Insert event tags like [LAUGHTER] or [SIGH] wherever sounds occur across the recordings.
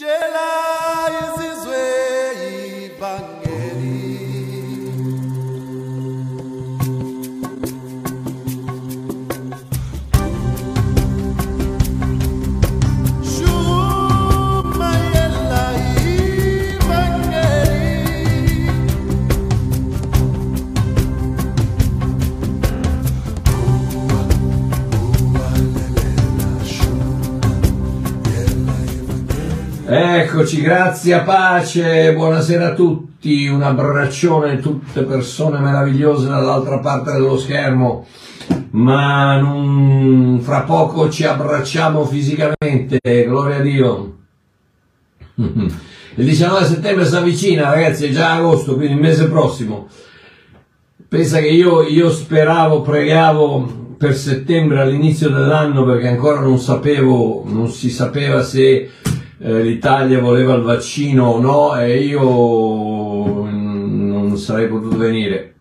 Jela! Grazie pace, buonasera a tutti, un abbraccione tutte persone meravigliose dall'altra parte dello schermo, ma non- fra poco ci abbracciamo fisicamente, gloria a Dio. Il 19 settembre si avvicina, ragazzi, è già agosto, quindi il mese prossimo. Pensa che io, io speravo, pregavo per settembre all'inizio dell'anno perché ancora non sapevo, non si sapeva se eh, l'Italia voleva il vaccino o no e io mm, non sarei potuto venire.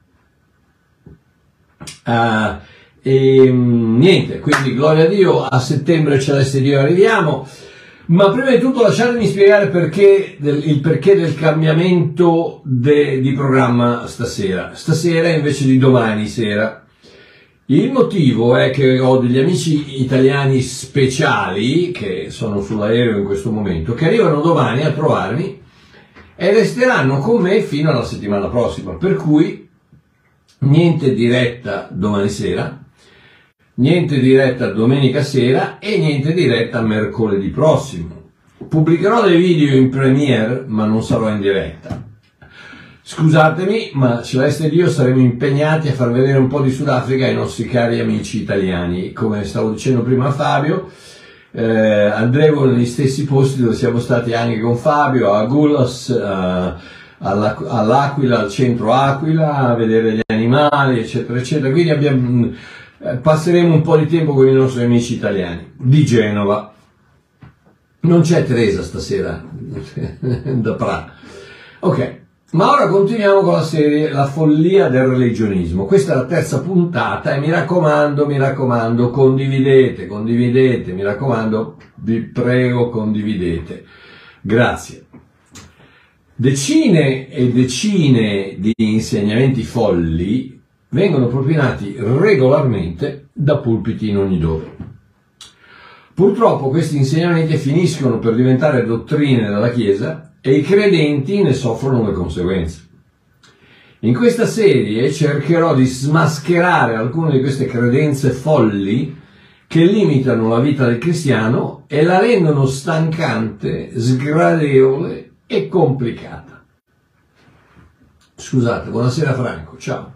Ah, e mm, niente, quindi gloria a Dio, a settembre celeste Dio arriviamo. Ma prima di tutto lasciatemi spiegare perché del- il perché del cambiamento de- di programma stasera. Stasera invece di domani sera. Il motivo è che ho degli amici italiani speciali che sono sull'aereo in questo momento, che arrivano domani a trovarmi e resteranno con me fino alla settimana prossima. Per cui niente diretta domani sera, niente diretta domenica sera e niente diretta mercoledì prossimo. Pubblicherò dei video in premiere, ma non sarò in diretta. Scusatemi, ma Celeste ed io saremo impegnati a far vedere un po' di Sudafrica ai nostri cari amici italiani. Come stavo dicendo prima a Fabio, eh, andremo negli stessi posti dove siamo stati anche con Fabio, a Gulas, eh, alla- all'Aquila, al centro Aquila, a vedere gli animali, eccetera, eccetera. Quindi abbiamo, eh, passeremo un po' di tempo con i nostri amici italiani di Genova. Non c'è Teresa stasera [LAUGHS] da Pra. Ok, ma ora continuiamo con la serie La follia del religionismo. Questa è la terza puntata e mi raccomando, mi raccomando, condividete, condividete, mi raccomando, vi prego, condividete. Grazie. Decine e decine di insegnamenti folli vengono propinati regolarmente da pulpiti in ogni dove. Purtroppo questi insegnamenti finiscono per diventare dottrine della Chiesa e i credenti ne soffrono le conseguenze. In questa serie cercherò di smascherare alcune di queste credenze folli che limitano la vita del cristiano e la rendono stancante, sgradevole e complicata. Scusate, buonasera Franco, ciao.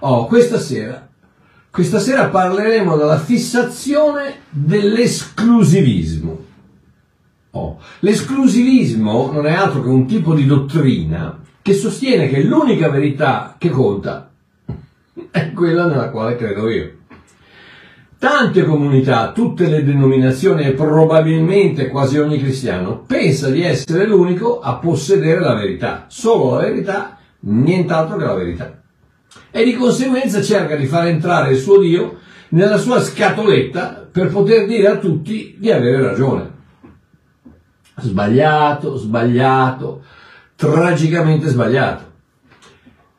Oh, questa sera questa sera parleremo della fissazione dell'esclusivismo. Oh, l'esclusivismo non è altro che un tipo di dottrina che sostiene che l'unica verità che conta [LAUGHS] è quella nella quale credo io. Tante comunità, tutte le denominazioni e probabilmente quasi ogni cristiano pensa di essere l'unico a possedere la verità, solo la verità, nient'altro che la verità e di conseguenza cerca di far entrare il suo Dio nella sua scatoletta per poter dire a tutti di avere ragione. Sbagliato, sbagliato, tragicamente sbagliato.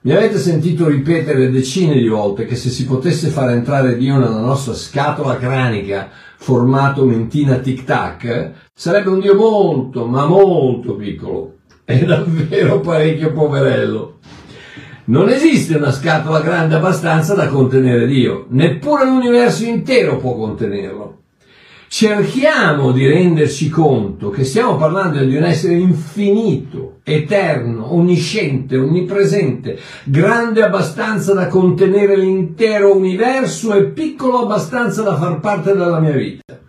Mi avete sentito ripetere decine di volte che se si potesse far entrare Dio nella nostra scatola cranica formato mentina tic tac, sarebbe un Dio molto, ma molto piccolo. È davvero parecchio poverello. Non esiste una scatola grande abbastanza da contenere Dio, neppure l'universo intero può contenerlo. Cerchiamo di renderci conto che stiamo parlando di un essere infinito, eterno, onnisciente, onnipresente, grande abbastanza da contenere l'intero universo e piccolo abbastanza da far parte della mia vita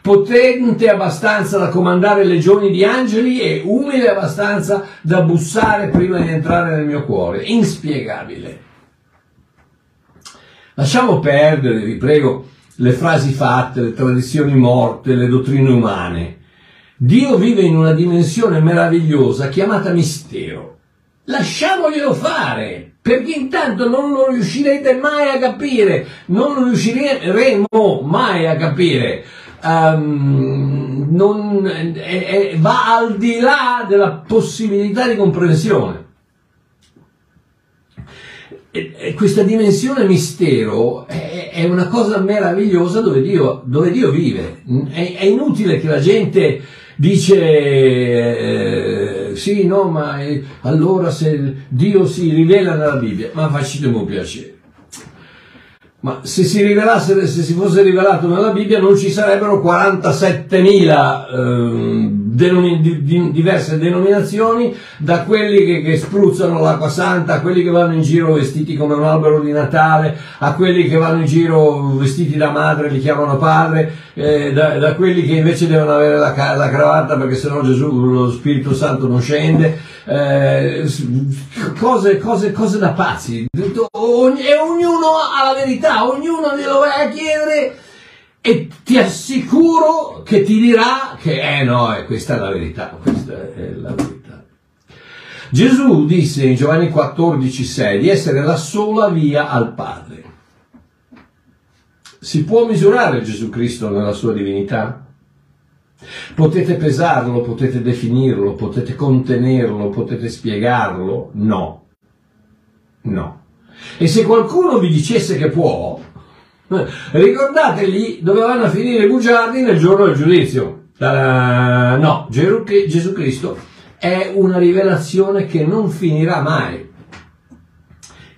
potente abbastanza da comandare legioni di angeli e umile abbastanza da bussare prima di entrare nel mio cuore. Inspiegabile. Lasciamo perdere, vi prego, le frasi fatte, le tradizioni morte, le dottrine umane. Dio vive in una dimensione meravigliosa chiamata mistero. Lasciamoglielo fare, perché intanto non lo riuscirete mai a capire, non riusciremo mai a capire. Ehm, non- è- è- va al di là della possibilità di comprensione. E- questa dimensione mistero è, è una cosa meravigliosa dove Dio, dove Dio vive. È, è inutile che la gente dice eh, sì, no, ma eh, allora se Dio si rivela nella Bibbia, ma facciamo un piacere. Ma se si se si fosse rivelato nella Bibbia non ci sarebbero 47.000 ehm, denomi- di- di- diverse denominazioni, da quelli che, che spruzzano l'acqua santa, a quelli che vanno in giro vestiti come un albero di Natale, a quelli che vanno in giro vestiti da madre, li chiamano padre, eh, da, da quelli che invece devono avere la, la cravatta perché sennò Gesù, lo Spirito Santo non scende, eh, cose, cose, cose da pazzi. E ognuno ha la verità, ognuno glielo vai a chiedere ti assicuro che ti dirà che eh no, eh, questa è la verità, questa è la verità. Gesù disse in Giovanni 14,6 di essere la sola via al Padre. Si può misurare Gesù Cristo nella sua divinità? Potete pesarlo, potete definirlo, potete contenerlo, potete spiegarlo? No. No. E se qualcuno vi dicesse che può, ricordategli dove vanno a finire i bugiardi nel giorno del giudizio. No, Gesù Cristo è una rivelazione che non finirà mai.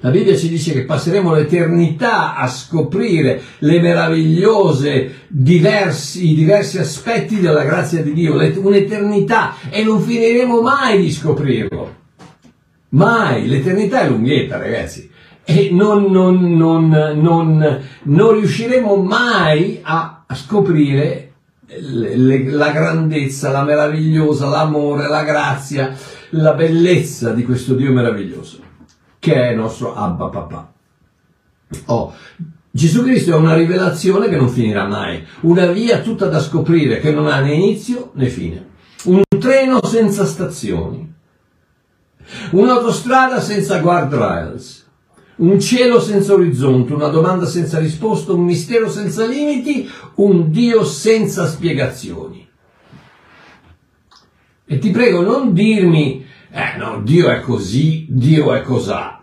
La Bibbia ci dice che passeremo l'eternità a scoprire le meravigliose, diversi, i diversi aspetti della grazia di Dio, un'eternità e non finiremo mai di scoprirlo. Mai, l'eternità è lunghetta ragazzi e non, non- non- non- riusciremo mai a scoprire la grandezza, la meravigliosa, l'amore, la grazia, la bellezza di questo Dio meraviglioso che è il nostro Abba Papà. Oh, Gesù Cristo è una rivelazione che non finirà mai, una via tutta da scoprire che non ha né inizio né fine, un treno senza stazioni, un'autostrada senza guardrails, un cielo senza orizzonte, una domanda senza risposta, un mistero senza limiti, un Dio senza spiegazioni. E ti prego, non dirmi, eh no, Dio è così, Dio è cosà.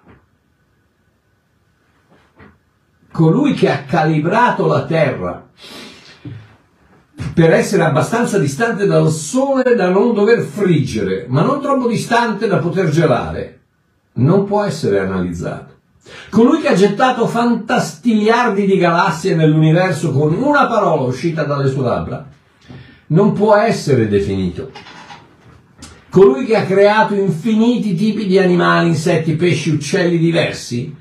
Colui che ha calibrato la terra per essere abbastanza distante dal sole da non dover friggere, ma non troppo distante da poter gelare, non può essere analizzato. Colui che ha gettato fantastiliardi di galassie nell'universo con una parola uscita dalle sue labbra, non può essere definito. Colui che ha creato infiniti tipi di animali, insetti, pesci, uccelli diversi,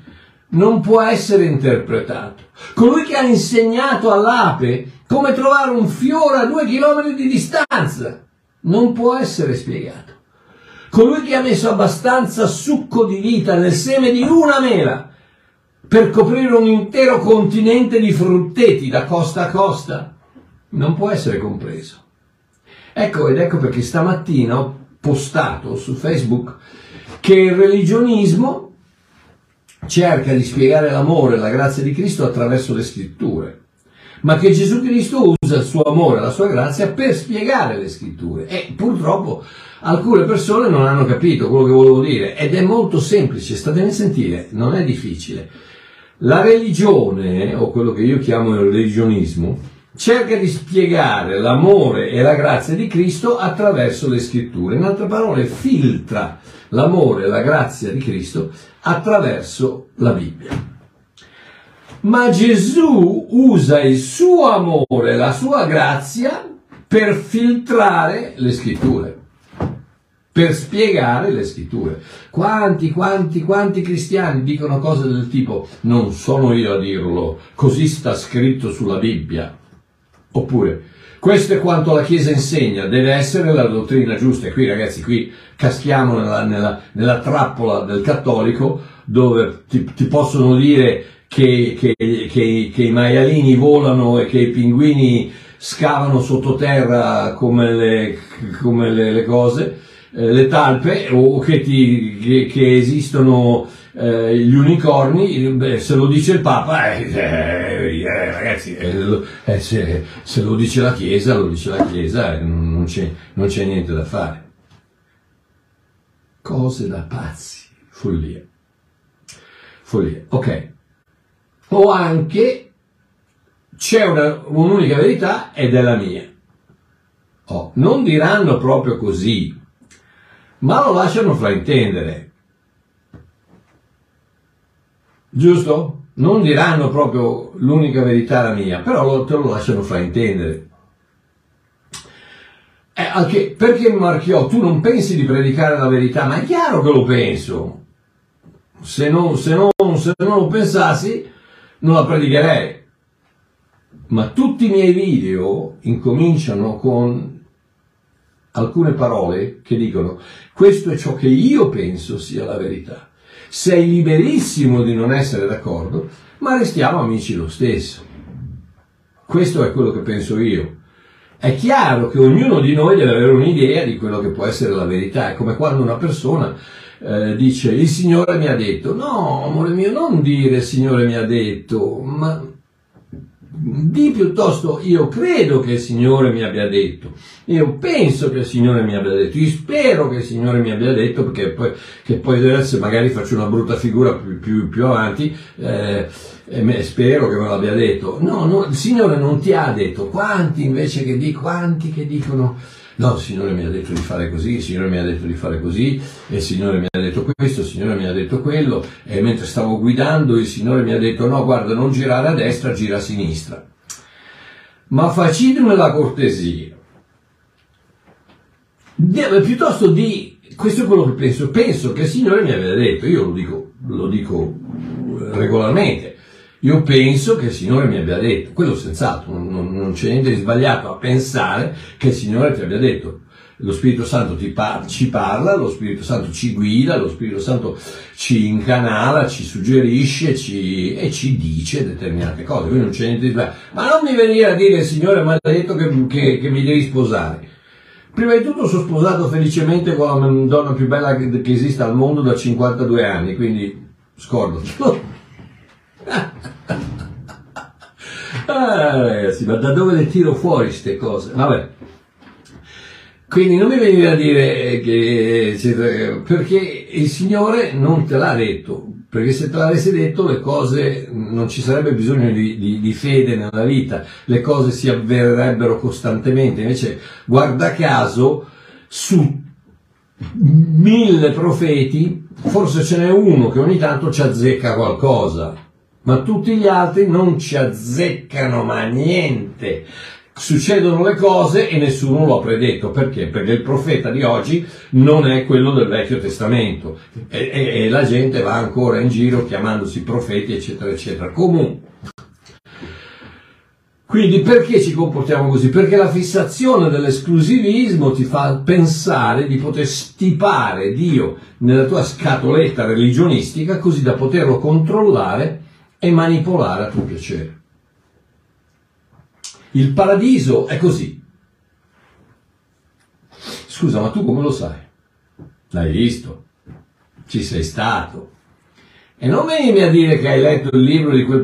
non può essere interpretato. Colui che ha insegnato all'ape come trovare un fiore a due chilometri di distanza, non può essere spiegato. Colui che ha messo abbastanza succo di vita nel seme di una mela per coprire un intero continente di frutteti da costa a costa, non può essere compreso. Ecco, ed ecco perché stamattina ho postato su Facebook che il religionismo cerca di spiegare l'amore e la grazia di Cristo attraverso le scritture, ma che Gesù Cristo usa il suo amore e la sua grazia per spiegare le scritture. E purtroppo alcune persone non hanno capito quello che volevo dire ed è molto semplice, statemi a sentire, non è difficile. La religione, o quello che io chiamo il religionismo, cerca di spiegare l'amore e la grazia di Cristo attraverso le scritture. In altre parole, filtra l'amore e la grazia di Cristo attraverso la Bibbia. Ma Gesù usa il suo amore la sua grazia per filtrare le scritture, per spiegare le scritture. Quanti, quanti, quanti cristiani dicono cose del tipo non sono io a dirlo, così sta scritto sulla Bibbia. Oppure, questo è quanto la Chiesa insegna, deve essere la dottrina giusta. E qui ragazzi, qui caschiamo nella, nella- nella trappola del cattolico dove ti, ti possono dire che, che- che- che i maialini volano e che i pinguini scavano sottoterra come le, come le, le cose, eh, le talpe, o che, ti- che- che esistono eh, gli unicorni, beh, se lo dice il Papa, eh, eh, eh, ragazzi, se, se, lo dice la Chiesa, lo dice la Chiesa, non c'è, non c'è niente da fare. Cose da pazzi, follia. Follia, ok. O anche c'è una, un'unica verità ed è la mia. Oh, non diranno proprio così, ma lo lasciano fraintendere. Giusto? Non diranno proprio l'unica verità la mia, però te lo lasciano fraintendere. Eh, anche, perché Marchiò, tu non pensi di predicare la verità, ma è chiaro che lo penso. Se non, se non, se non lo pensassi, non la predicherei. Ma tutti i miei video incominciano con alcune parole che dicono questo è ciò che io penso sia la verità. Sei liberissimo di non essere d'accordo, ma restiamo amici lo stesso. Questo è quello che penso io. È chiaro che ognuno di noi deve avere un'idea di quello che può essere la verità. È come quando una persona eh, dice il Signore mi ha detto. No, amore mio, non dire il Signore mi ha detto, ma di piuttosto io credo che il Signore mi abbia detto, io penso che il Signore mi abbia detto, io spero che il Signore mi abbia detto, perché poi, che poi adesso magari faccio una brutta figura più, più, più avanti, eh, e spero che me l'abbia detto. No, no, il Signore non ti ha detto, quanti invece che dicono, quanti che dicono No, il Signore mi ha detto di fare così, il Signore mi ha detto di fare così, il Signore mi ha detto questo, il Signore mi ha detto quello, e mentre stavo guidando il Signore mi ha detto no, guarda, non girare a destra, gira a sinistra. Ma facitemi la cortesia. Piuttosto di, questo è quello che penso, penso che il Signore mi aveva detto, io lo dico, lo dico regolarmente, io penso che il Signore mi abbia detto, quello senz'altro, non, non c'è niente di sbagliato a pensare che il Signore ti abbia detto. Lo Spirito Santo par- ci parla, lo Spirito Santo ci guida, lo Spirito Santo ci incanala, ci suggerisce ci, e ci dice determinate cose. Quindi non c'è niente di sbagliato. Ma non mi venire a dire il Signore mi ha detto che, che, che mi devi sposare. Prima di tutto sono sposato felicemente con la donna più bella che, che esiste al mondo da 52 anni, quindi scordatelo. [LAUGHS] ah, ragazzi, ma da dove le tiro fuori queste cose? Vabbè. Quindi non mi veniva a dire che perché il Signore non te l'ha detto, perché se te l'avesse detto le cose non ci sarebbe bisogno di, di, di, fede nella vita, le cose si avvererebbero costantemente, invece guarda caso su mille profeti forse ce n'è uno che ogni tanto ci azzecca qualcosa ma tutti gli altri non ci azzeccano ma niente. Succedono le cose e nessuno lo ha predetto. Perché? Perché il profeta di oggi non è quello del Vecchio Testamento e, e, e la gente va ancora in giro chiamandosi profeti, eccetera, eccetera. Comunque, quindi perché ci comportiamo così? Perché la fissazione dell'esclusivismo ti fa pensare di poter stipare Dio nella tua scatoletta religionistica così da poterlo controllare e manipolare a tuo piacere. Il paradiso è così. Scusa, ma tu come lo sai? L'hai visto? Ci sei stato? E non venimi a dire che hai letto il libro di quel,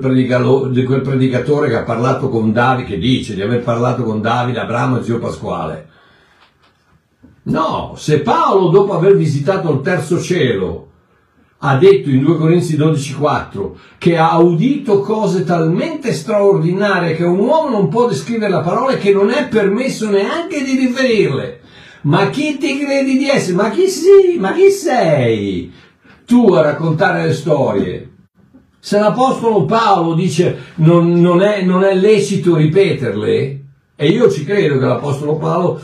di quel, predicatore che ha parlato con Davide, che dice di aver parlato con Davide, Abramo e zio Pasquale. No, se Paolo dopo aver visitato il terzo cielo ha detto in 2 Corinzi 12,4 che ha udito cose talmente straordinarie che un uomo non può descrivere la parola e che non è permesso neanche di riferirle. Ma chi ti credi di essere? Ma chi sei? Ma chi sei? Tu a raccontare le storie. Se l'Apostolo Paolo dice non, non, è, non è lecito ripeterle, e io ci credo che l'Apostolo Paolo,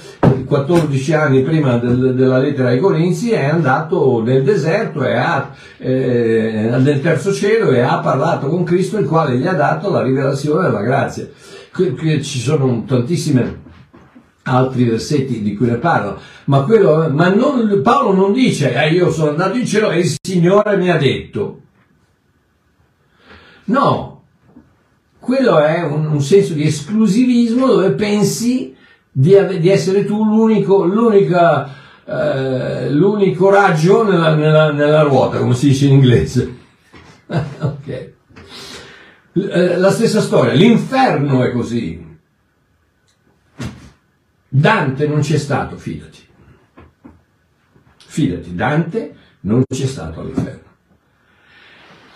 14 anni prima del, della lettera ai Corinzi, è andato nel deserto ha, eh, nel terzo cielo e ha parlato con Cristo, il quale gli ha dato la rivelazione della grazia. Qui, qui ci sono tantissime altri versetti di cui ne parlo, ma, quello, ma non, Paolo non dice eh, io sono andato in cielo e il Signore mi ha detto. No, quello è un, un senso di esclusivismo dove pensi di, di essere tu l'unico, l'unica eh, l'unico raggio nella, nella- nella ruota, come si dice in inglese. [LAUGHS] ok. Eh, la stessa storia, l'inferno è così. Dante non c'è stato, fidati. Fidati, Dante non c'è stato all'inferno.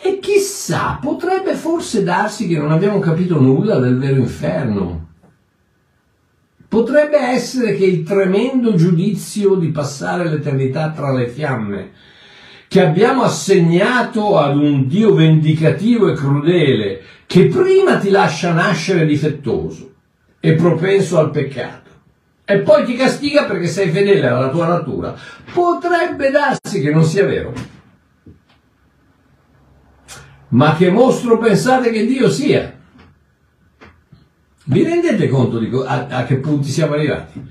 E chissà, potrebbe forse darsi che non abbiamo capito nulla del vero inferno. Potrebbe essere che il tremendo giudizio di passare l'eternità tra le fiamme, che abbiamo assegnato ad un Dio vendicativo e crudele, che prima ti lascia nascere difettoso e propenso al peccato, e poi ti castiga perché sei fedele alla tua natura, potrebbe darsi che non sia vero. Ma che mostro pensate che Dio sia? Vi rendete conto di a, a che punti siamo arrivati?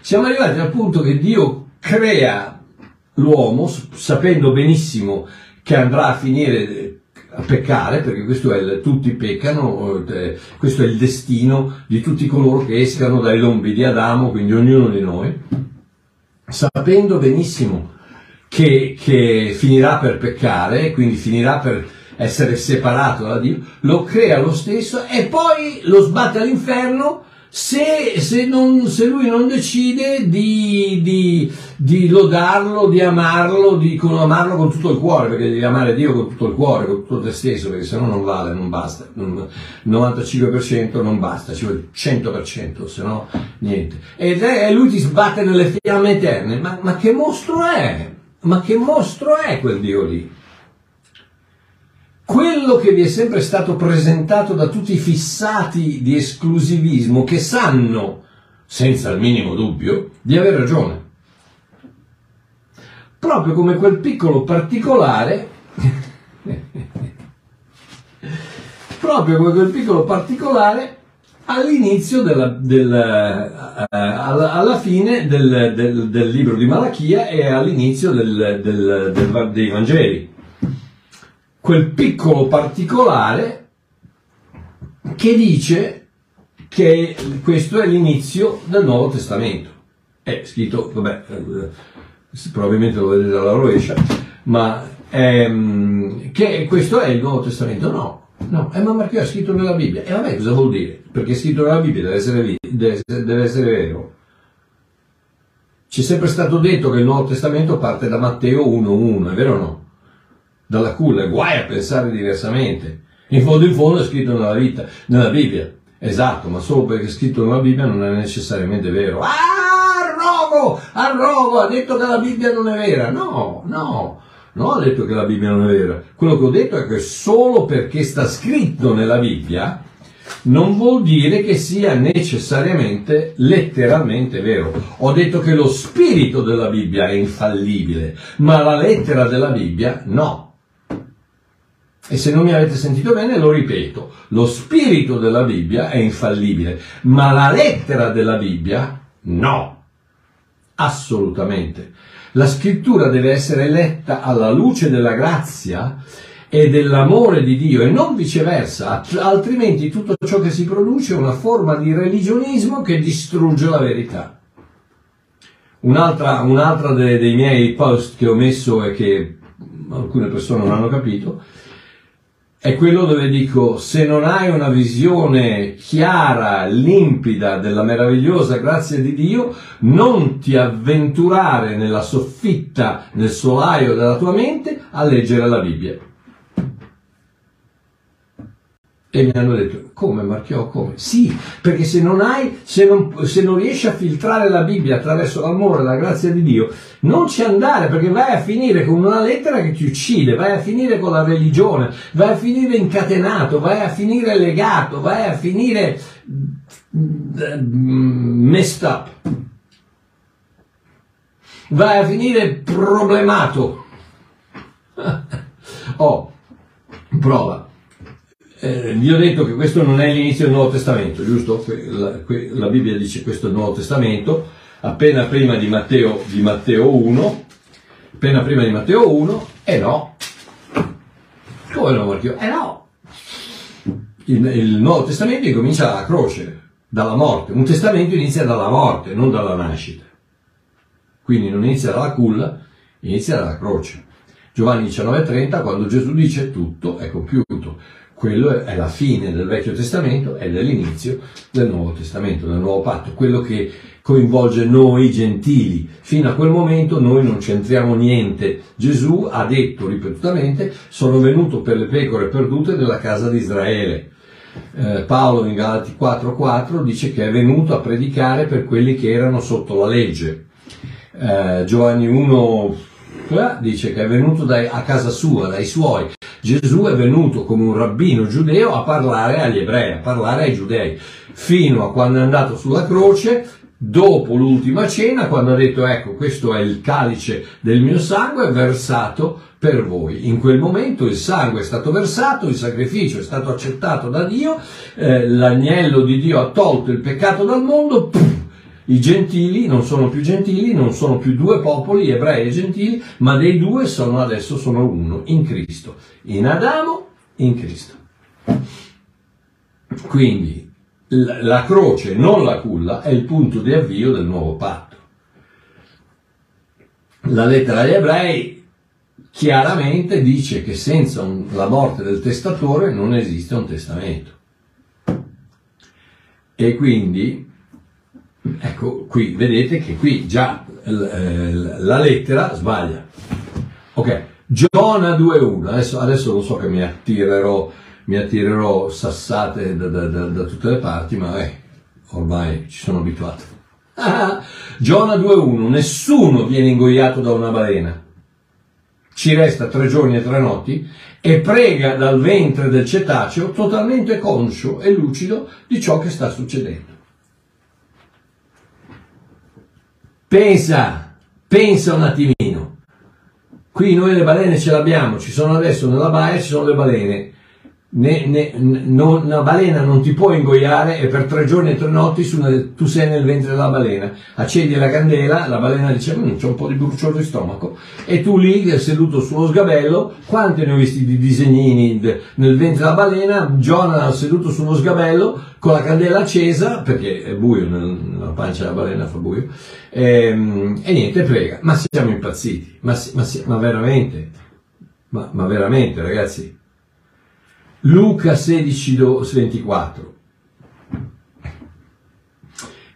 Siamo arrivati al punto che Dio crea l'uomo sapendo benissimo che andrà a finire eh, a peccare, perché questo è il, tutti peccano, eh, questo è il destino di tutti coloro che escano dai lombi di Adamo, quindi ognuno di noi, sapendo benissimo che, che finirà per peccare, quindi finirà per essere separato da Dio, lo crea lo stesso e poi lo sbatte all'inferno se, se non- se lui non decide di, di- di lodarlo, di amarlo, di con- amarlo con tutto il cuore, perché devi amare Dio con tutto il cuore, con tutto te stesso, perché sennò non vale, non basta. Non- 95% non basta, ci vuole il 100%, se no niente. E lui ti sbatte nelle fiamme eterne. Ma, ma che mostro è? Ma che mostro è quel Dio lì? Quello che vi è sempre stato presentato da tutti i fissati di esclusivismo che sanno, senza il minimo dubbio, di aver ragione. Proprio come quel piccolo particolare, [LAUGHS] proprio come quel piccolo particolare all'inizio della, del, eh, alla, fine del, del- del libro di Malachia e all'inizio del- dei Vangeli quel piccolo particolare che dice che questo è l'inizio del Nuovo Testamento. È scritto, vabbè, eh, probabilmente lo vedete alla rovescia, ma ehm, che questo è il Nuovo Testamento. No, no, eh, ma perché è scritto nella Bibbia? E vabbè, cosa vuol dire? Perché è scritto nella Bibbia deve essere, deve essere- vero. Ci è sempre stato detto che il Nuovo Testamento parte da Matteo 1.1, è vero o no? Dalla culla, guai a pensare diversamente. In fondo in fondo è scritto nella vita, nella Bibbia. Esatto, ma solo perché è scritto nella Bibbia non è necessariamente vero. Ah, arrogo, arrogo, ha detto che la Bibbia non è vera. No, no, non ho detto che la Bibbia non è vera. Quello che ho detto è che solo perché sta scritto nella Bibbia non vuol dire che sia necessariamente letteralmente vero. Ho detto che lo spirito della Bibbia è infallibile, ma la lettera della Bibbia no. E se non mi avete sentito bene lo ripeto, lo spirito della Bibbia è infallibile, ma la lettera della Bibbia no. Assolutamente. La scrittura deve essere letta alla luce della grazia e dell'amore di Dio e non viceversa, alt- altrimenti tutto ciò che si produce è una forma di religionismo che distrugge la verità. Un'altra, un'altra de- dei miei post che ho messo e che alcune persone non hanno capito è quello dove dico se non hai una visione chiara, limpida della meravigliosa grazia di Dio, non ti avventurare nella soffitta, nel solaio della tua mente a leggere la Bibbia. E mi hanno detto, come Marchiò, come? Sì, perché se non hai, se non, se non riesci a filtrare la Bibbia attraverso l'amore la grazia di Dio, non ci andare perché vai a finire con una lettera che ti uccide, vai a finire con la religione, vai a finire incatenato, vai a finire legato, vai a finire mm, messed up, vai a finire problemato. [LAUGHS] oh, prova. Eh, vi ho detto che questo non è l'inizio del Nuovo Testamento, giusto? La, la Bibbia dice questo è il Nuovo Testamento, appena prima di Matteo, di Matteo 1, appena prima di Matteo 1, e no. Come no, Marchio? Eh no. Il, il Nuovo Testamento incomincia dalla croce, dalla morte. Un testamento inizia dalla morte, non dalla nascita. Quindi non inizia dalla culla, inizia dalla croce. Giovanni 19:30, quando Gesù dice tutto è compiuto. Quello è la fine del Vecchio Testamento ed è l'inizio del Nuovo Testamento, del Nuovo Patto, quello che coinvolge noi gentili. Fino a quel momento noi non c'entriamo niente. Gesù ha detto ripetutamente, sono venuto per le pecore perdute della casa di Israele. Eh, Paolo in Galati 4:4 dice che è venuto a predicare per quelli che erano sotto la legge. Eh, Giovanni 1 eh, dice che è venuto dai- a casa sua, dai suoi. Gesù è venuto come un rabbino giudeo a parlare agli ebrei, a parlare ai giudei, fino a quando è andato sulla croce, dopo l'ultima cena, quando ha detto ecco questo è il calice del mio sangue versato per voi. In quel momento il sangue è stato versato, il sacrificio è stato accettato da Dio, eh, l'agnello di Dio ha tolto il peccato dal mondo, pum, i gentili non sono più gentili, non sono più due popoli, ebrei e gentili, ma dei due sono adesso sono uno, in Cristo. In Adamo, in Cristo. Quindi la croce, non la culla, è il punto di avvio del nuovo patto. La lettera agli ebrei chiaramente dice che senza un- la morte del testatore non esiste un testamento. E quindi Ecco, qui vedete che qui già eh, la lettera sbaglia. Ok, Giona 2.1, adesso, adesso lo so che mi attirerò, mi attirerò sassate da, da- da- da tutte le parti, ma eh, ormai ci sono abituato. Ah, [LAUGHS] Giona 2.1, nessuno viene ingoiato da una balena. Ci resta tre giorni e tre notti e prega dal ventre del cetaceo totalmente conscio e lucido di ciò che sta succedendo. Pensa, pensa un attimino. Qui noi le balene ce l'abbiamo, ci sono adesso nella baia, ci sono le balene. Ne- ne- non- una balena non ti può ingoiare e per tre giorni e tre notti una- tu sei nel ventre della balena. Accendi la candela, la balena dice "Mm, c'è un po' di bruciore di stomaco e tu lì seduto sullo sgabello, quanti ne ho visti di disegnini nel ventre della balena, Jonah seduto sullo sgabello con la candela accesa perché è buio nella pancia della balena fa buio Ehm, e niente prega. Ma siamo impazziti, ma, ma ma veramente, ma, ma veramente ragazzi. Luca 16, do- 24.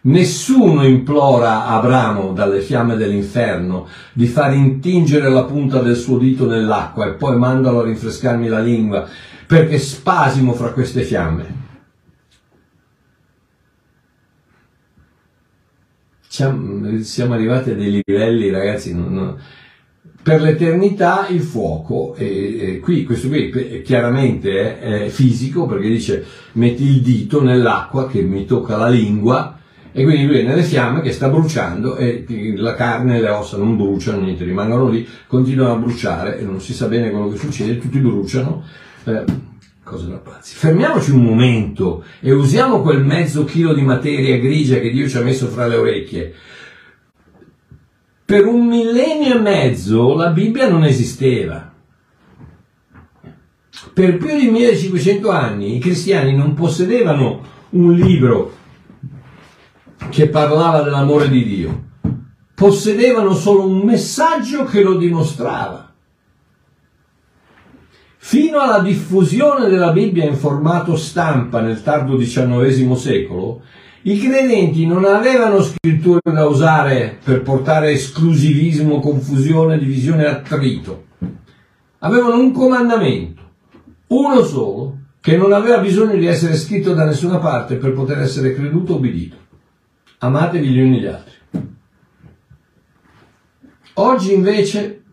Nessuno implora Abramo dalle fiamme dell'inferno di far intingere la punta del suo dito nell'acqua e poi mandalo a rinfrescarmi la lingua perché spasimo fra queste fiamme. Siamo arrivati a dei livelli, ragazzi, non- non- per l'eternità il fuoco, e, e qui questo qui chiaramente è, è fisico perché dice metti il dito nell'acqua che mi tocca la lingua e quindi lui è nelle fiamme che sta bruciando e la carne e le ossa non bruciano, niente, rimangono lì, continuano a bruciare e non si sa bene quello che succede, tutti bruciano. Eh. Fermiamoci un momento e usiamo quel mezzo chilo di materia grigia che Dio ci ha messo fra le orecchie. Per un millennio e mezzo la Bibbia non esisteva. Per più di 1500 anni i cristiani non possedevano un libro che parlava dell'amore di Dio, possedevano solo un messaggio che lo dimostrava. Fino alla diffusione della Bibbia in formato stampa nel tardo XIX secolo, i credenti non avevano scritture da usare per portare esclusivismo, confusione, divisione attrito. Avevano un comandamento, uno solo, che non aveva bisogno di essere scritto da nessuna parte per poter essere creduto o obbedito. Amatevi gli uni gli altri. Oggi invece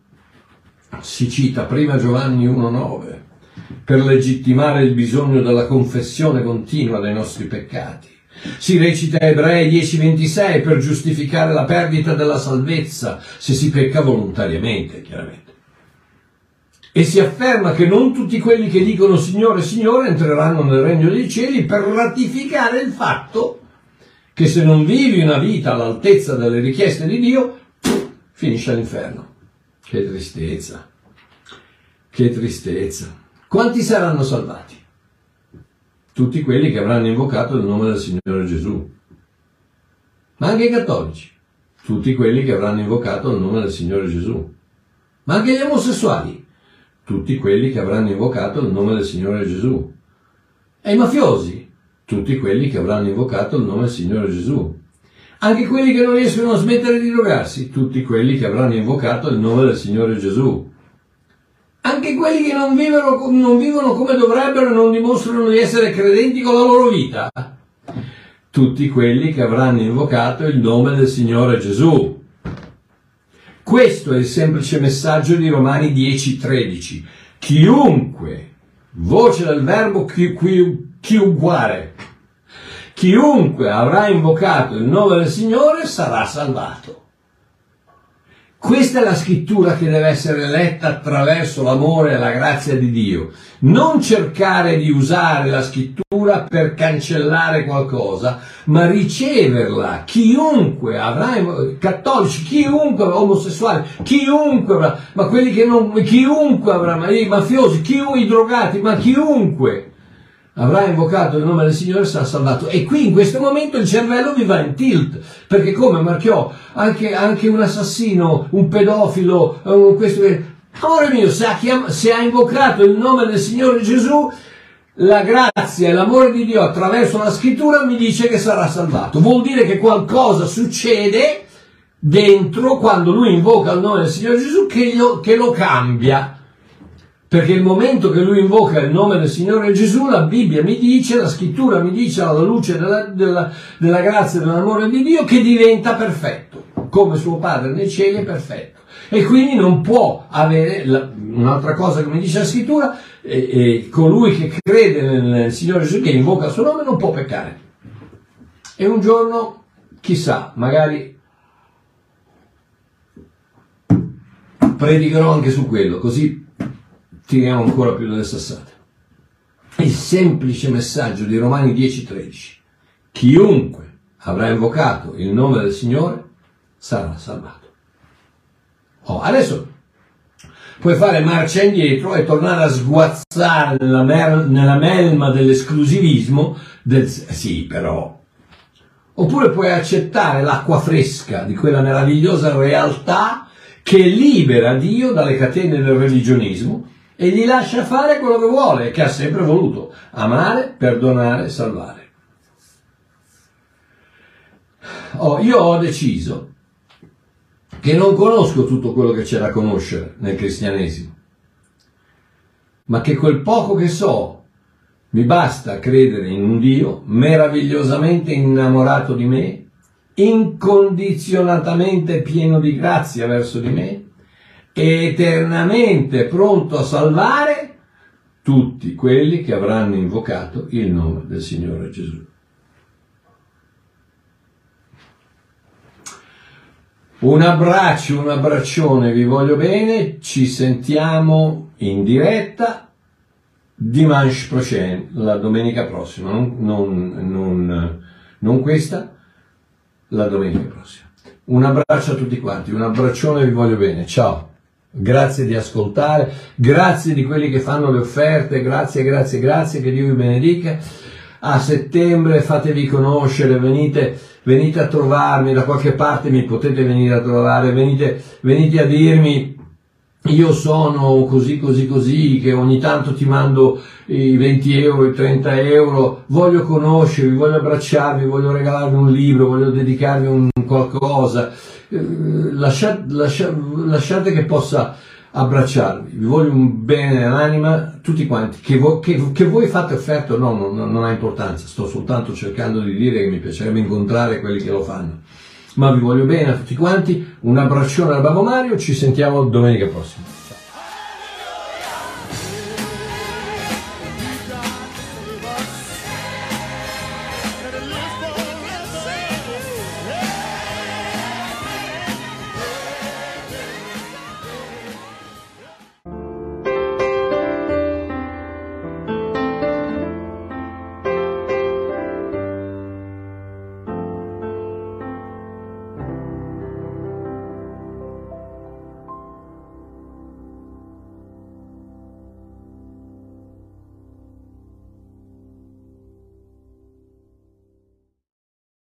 si cita prima Giovanni 1.9 per legittimare il bisogno della confessione continua dei nostri peccati. Si recita Ebrei 10.26 per giustificare la perdita della salvezza se si pecca volontariamente, chiaramente. E si afferma che non tutti quelli che dicono Signore, Signore entreranno nel regno dei cieli per ratificare il fatto che se non vivi una vita all'altezza delle richieste di Dio, finisce all'inferno. Che tristezza, che tristezza. Quanti saranno salvati? Tutti quelli che avranno invocato il nome del Signore Gesù. Ma anche i cattolici. tutti quelli che avranno invocato il nome del Signore Gesù. Ma anche gli omosessuali, tutti quelli che avranno invocato il nome del Signore Gesù. E i mafiosi, tutti quelli che avranno invocato il nome del Signore Gesù. Anche quelli che non riescono a smettere di drogarsi, tutti quelli che avranno invocato il nome del Signore Gesù. Anche quelli che non vivono, non vivono come dovrebbero e non dimostrano di essere credenti con la loro vita. Tutti quelli che avranno invocato il nome del Signore Gesù. Questo è il semplice messaggio di Romani 10:13. Chiunque, voce del verbo chi, chi, chiunque, chiunque avrà invocato il nome del Signore sarà salvato. Questa è la scrittura che deve essere letta attraverso l'amore e la grazia di Dio. Non cercare di usare la scrittura per cancellare qualcosa, ma riceverla. Chiunque avrà, cattolici, chiunque, omosessuali, chiunque avrà, ma quelli che non, chiunque avrà, i mafiosi, chiunque, i drogati, ma chiunque avrà invocato il nome del Signore sarà salvato. E qui in questo momento il cervello vi va in tilt, perché come Marchiò, anche, anche un assassino, un pedofilo, un questo, amore mio, se ha, chiam- se ha invocato il nome del Signore Gesù, la grazia e l'amore di Dio attraverso la scrittura mi dice che sarà salvato. Vuol dire che qualcosa succede dentro quando lui invoca il nome del Signore Gesù che lo, che lo cambia. Perché il momento che lui invoca il nome del Signore Gesù, la Bibbia mi dice, la scrittura mi dice alla luce della, della, della grazia e dell'amore di Dio che diventa perfetto, come suo Padre nei cieli è perfetto. E quindi non può avere, la, un'altra cosa che mi dice la scrittura, eh, eh, colui che crede nel Signore Gesù, che invoca il suo nome, non può peccare. E un giorno, chissà, magari predicherò anche su quello, così tiriamo ancora più delle sassate. Il semplice messaggio di Romani 10:13. Chiunque avrà invocato il nome del Signore sarà salvato. Oh, adesso puoi fare marcia indietro e tornare a sguazzare nella, mer- nella melma dell'esclusivismo del sì, però. Oppure puoi accettare l'acqua fresca di quella meravigliosa realtà che libera Dio dalle catene del religionismo e gli lascia fare quello che vuole che ha sempre voluto, amare, perdonare, salvare. Oh, io ho deciso che non conosco tutto quello che c'è da conoscere nel cristianesimo, ma che quel poco che so mi basta credere in un Dio meravigliosamente innamorato di me, incondizionatamente pieno di grazia verso di me, eternamente pronto a salvare tutti quelli che avranno invocato il nome del Signore Gesù. Un abbraccio, un abbraccione, vi voglio bene, ci sentiamo in diretta dimanche prochain, la domenica prossima, non, non, non, non questa, la domenica prossima. Un abbraccio a tutti quanti, un abbraccione, vi voglio bene, ciao. Grazie di ascoltare, grazie di quelli che fanno le offerte, grazie, grazie, grazie, che Dio vi benedica. A settembre fatevi conoscere, venite, venite a trovarmi, da qualche parte mi potete venire a trovare, venite, venite a dirmi io sono così, così, così, che ogni tanto ti mando i 20 euro, i 30 euro, voglio conoscervi, voglio abbracciarvi, voglio regalarvi un libro, voglio dedicarvi un qualcosa, lasciate, lasciate, lasciate che possa abbracciarvi, vi voglio un bene nell'anima, tutti quanti, che, vo, che, che voi fate offerte o no, non, non ha importanza, sto soltanto cercando di dire che mi piacerebbe incontrare quelli che lo fanno. Ma vi voglio bene a tutti quanti, un abbraccione al Babbo Mario, ci sentiamo domenica prossima.